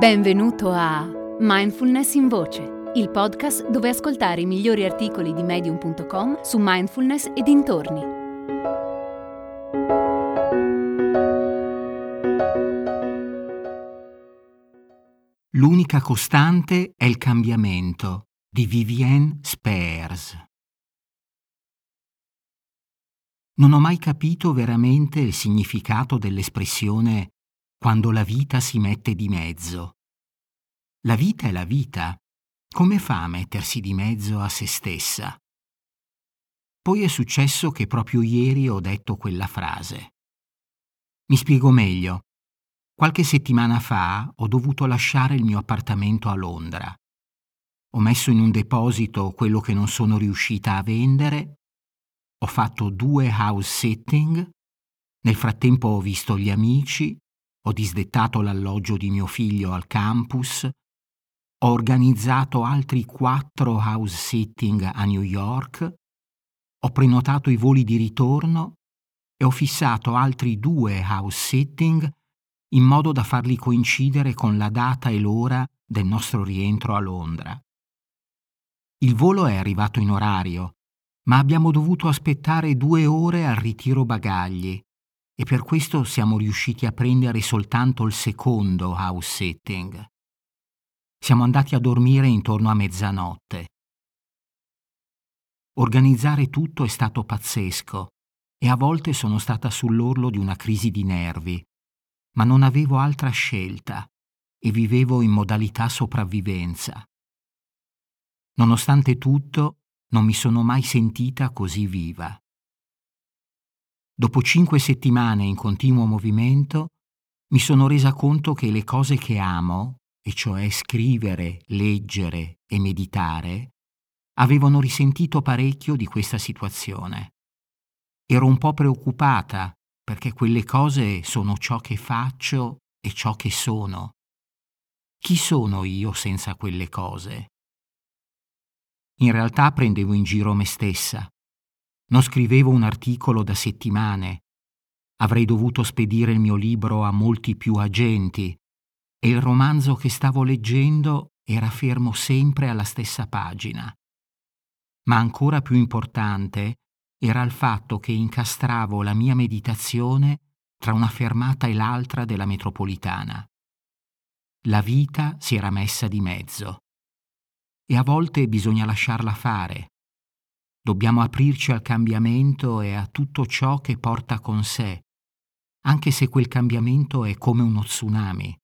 Benvenuto a Mindfulness in Voce, il podcast dove ascoltare i migliori articoli di medium.com su mindfulness e dintorni. L'unica costante è il cambiamento di Vivienne Spears. Non ho mai capito veramente il significato dell'espressione quando la vita si mette di mezzo. La vita è la vita. Come fa a mettersi di mezzo a se stessa? Poi è successo che proprio ieri ho detto quella frase. Mi spiego meglio. Qualche settimana fa ho dovuto lasciare il mio appartamento a Londra. Ho messo in un deposito quello che non sono riuscita a vendere, ho fatto due house sitting, nel frattempo ho visto gli amici, ho disdettato l'alloggio di mio figlio al campus, ho organizzato altri quattro house sitting a New York, ho prenotato i voli di ritorno e ho fissato altri due house sitting in modo da farli coincidere con la data e l'ora del nostro rientro a Londra. Il volo è arrivato in orario, ma abbiamo dovuto aspettare due ore al ritiro bagagli e per questo siamo riusciti a prendere soltanto il secondo house sitting. Siamo andati a dormire intorno a mezzanotte. Organizzare tutto è stato pazzesco e a volte sono stata sull'orlo di una crisi di nervi, ma non avevo altra scelta e vivevo in modalità sopravvivenza. Nonostante tutto, non mi sono mai sentita così viva. Dopo cinque settimane in continuo movimento, mi sono resa conto che le cose che amo, e cioè scrivere, leggere e meditare, avevano risentito parecchio di questa situazione. Ero un po' preoccupata perché quelle cose sono ciò che faccio e ciò che sono. Chi sono io senza quelle cose? In realtà prendevo in giro me stessa non scrivevo un articolo da settimane. Avrei dovuto spedire il mio libro a molti più agenti e il romanzo che stavo leggendo era fermo sempre alla stessa pagina. Ma ancora più importante era il fatto che incastravo la mia meditazione tra una fermata e l'altra della metropolitana. La vita si era messa di mezzo. E a volte bisogna lasciarla fare, Dobbiamo aprirci al cambiamento e a tutto ciò che porta con sé, anche se quel cambiamento è come uno tsunami,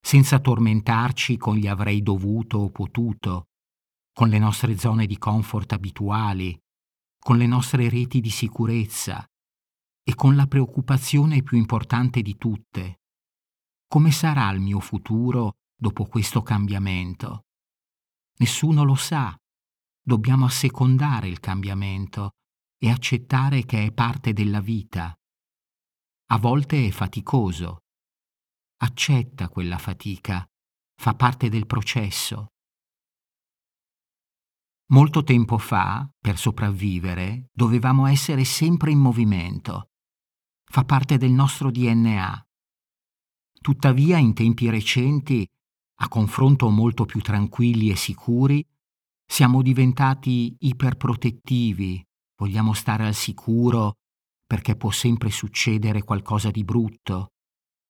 senza tormentarci con gli avrei dovuto o potuto, con le nostre zone di comfort abituali, con le nostre reti di sicurezza e con la preoccupazione più importante di tutte. Come sarà il mio futuro dopo questo cambiamento? Nessuno lo sa Dobbiamo assecondare il cambiamento e accettare che è parte della vita. A volte è faticoso. Accetta quella fatica, fa parte del processo. Molto tempo fa, per sopravvivere, dovevamo essere sempre in movimento. Fa parte del nostro DNA. Tuttavia, in tempi recenti, a confronto molto più tranquilli e sicuri, siamo diventati iperprotettivi, vogliamo stare al sicuro perché può sempre succedere qualcosa di brutto.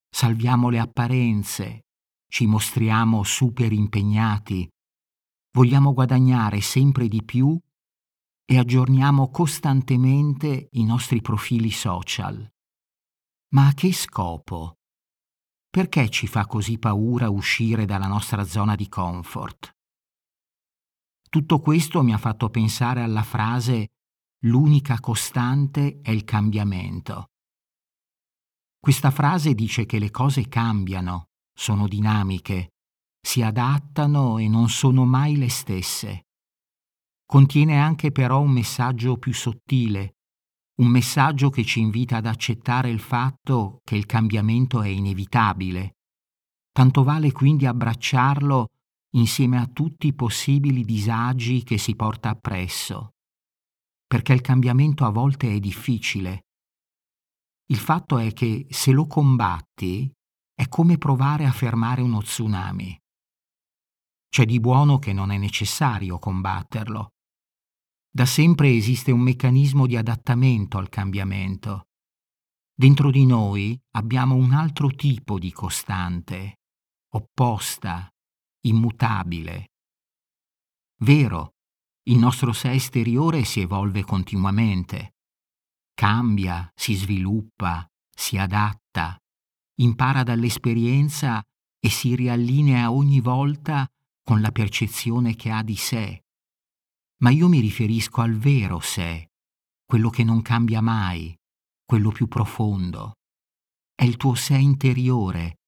Salviamo le apparenze, ci mostriamo super impegnati, vogliamo guadagnare sempre di più e aggiorniamo costantemente i nostri profili social. Ma a che scopo? Perché ci fa così paura uscire dalla nostra zona di comfort? Tutto questo mi ha fatto pensare alla frase l'unica costante è il cambiamento. Questa frase dice che le cose cambiano, sono dinamiche, si adattano e non sono mai le stesse. Contiene anche però un messaggio più sottile, un messaggio che ci invita ad accettare il fatto che il cambiamento è inevitabile. Tanto vale quindi abbracciarlo insieme a tutti i possibili disagi che si porta appresso, perché il cambiamento a volte è difficile. Il fatto è che se lo combatti è come provare a fermare uno tsunami. C'è di buono che non è necessario combatterlo. Da sempre esiste un meccanismo di adattamento al cambiamento. Dentro di noi abbiamo un altro tipo di costante, opposta, immutabile. Vero, il nostro sé esteriore si evolve continuamente, cambia, si sviluppa, si adatta, impara dall'esperienza e si riallinea ogni volta con la percezione che ha di sé. Ma io mi riferisco al vero sé, quello che non cambia mai, quello più profondo. È il tuo sé interiore,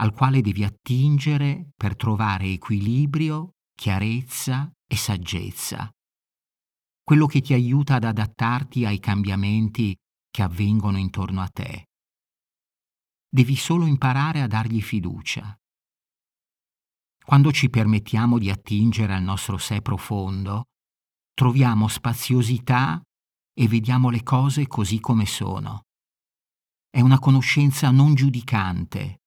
al quale devi attingere per trovare equilibrio, chiarezza e saggezza. Quello che ti aiuta ad adattarti ai cambiamenti che avvengono intorno a te. Devi solo imparare a dargli fiducia. Quando ci permettiamo di attingere al nostro sé profondo, troviamo spaziosità e vediamo le cose così come sono. È una conoscenza non giudicante,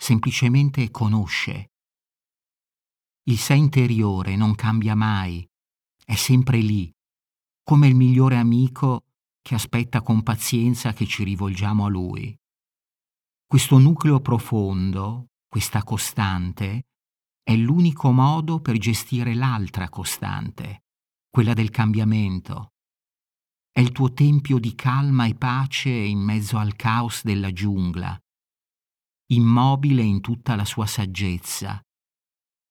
semplicemente conosce. Il sé interiore non cambia mai, è sempre lì, come il migliore amico che aspetta con pazienza che ci rivolgiamo a lui. Questo nucleo profondo, questa costante, è l'unico modo per gestire l'altra costante, quella del cambiamento. È il tuo tempio di calma e pace in mezzo al caos della giungla, immobile in tutta la sua saggezza,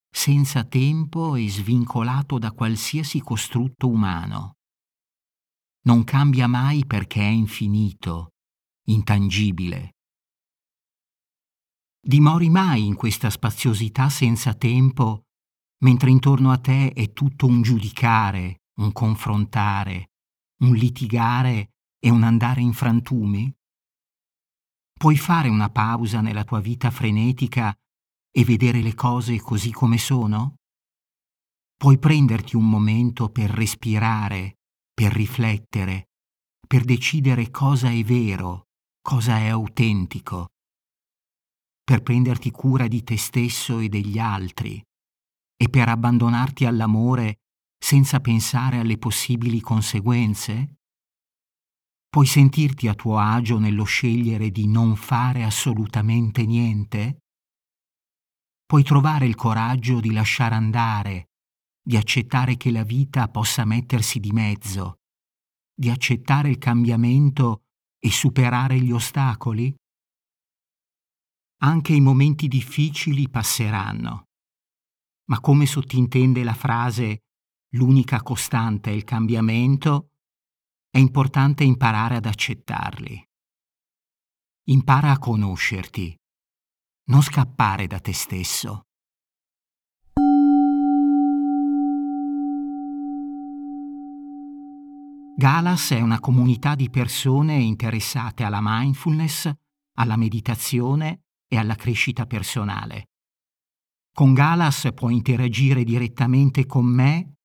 senza tempo e svincolato da qualsiasi costrutto umano. Non cambia mai perché è infinito, intangibile. Dimori mai in questa spaziosità senza tempo, mentre intorno a te è tutto un giudicare, un confrontare, un litigare e un andare in frantumi? Puoi fare una pausa nella tua vita frenetica e vedere le cose così come sono? Puoi prenderti un momento per respirare, per riflettere, per decidere cosa è vero, cosa è autentico per prenderti cura di te stesso e degli altri e per abbandonarti all'amore senza pensare alle possibili conseguenze? Puoi sentirti a tuo agio nello scegliere di non fare assolutamente niente? Puoi trovare il coraggio di lasciare andare, di accettare che la vita possa mettersi di mezzo, di accettare il cambiamento e superare gli ostacoli? Anche i momenti difficili passeranno. Ma come sottintende la frase l'unica costante è il cambiamento, è importante imparare ad accettarli. Impara a conoscerti, non scappare da te stesso. Galas è una comunità di persone interessate alla mindfulness, alla meditazione e alla crescita personale. Con Galas puoi interagire direttamente con me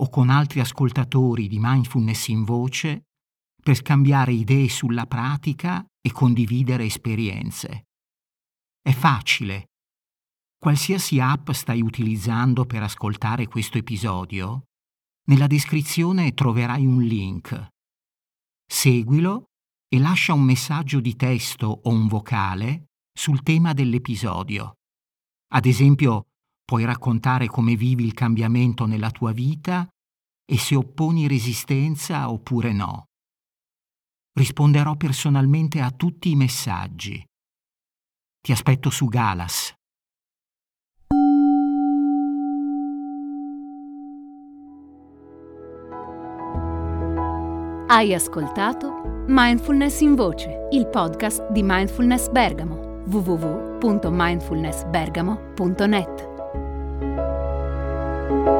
o con altri ascoltatori di mindfulness in voce per scambiare idee sulla pratica e condividere esperienze. È facile. Qualsiasi app stai utilizzando per ascoltare questo episodio, nella descrizione troverai un link. Seguilo e lascia un messaggio di testo o un vocale sul tema dell'episodio. Ad esempio, puoi raccontare come vivi il cambiamento nella tua vita e se opponi resistenza oppure no. Risponderò personalmente a tutti i messaggi. Ti aspetto su Galas. Hai ascoltato Mindfulness in Voce, il podcast di Mindfulness Bergamo www.mindfulnessbergamo.net Thank you.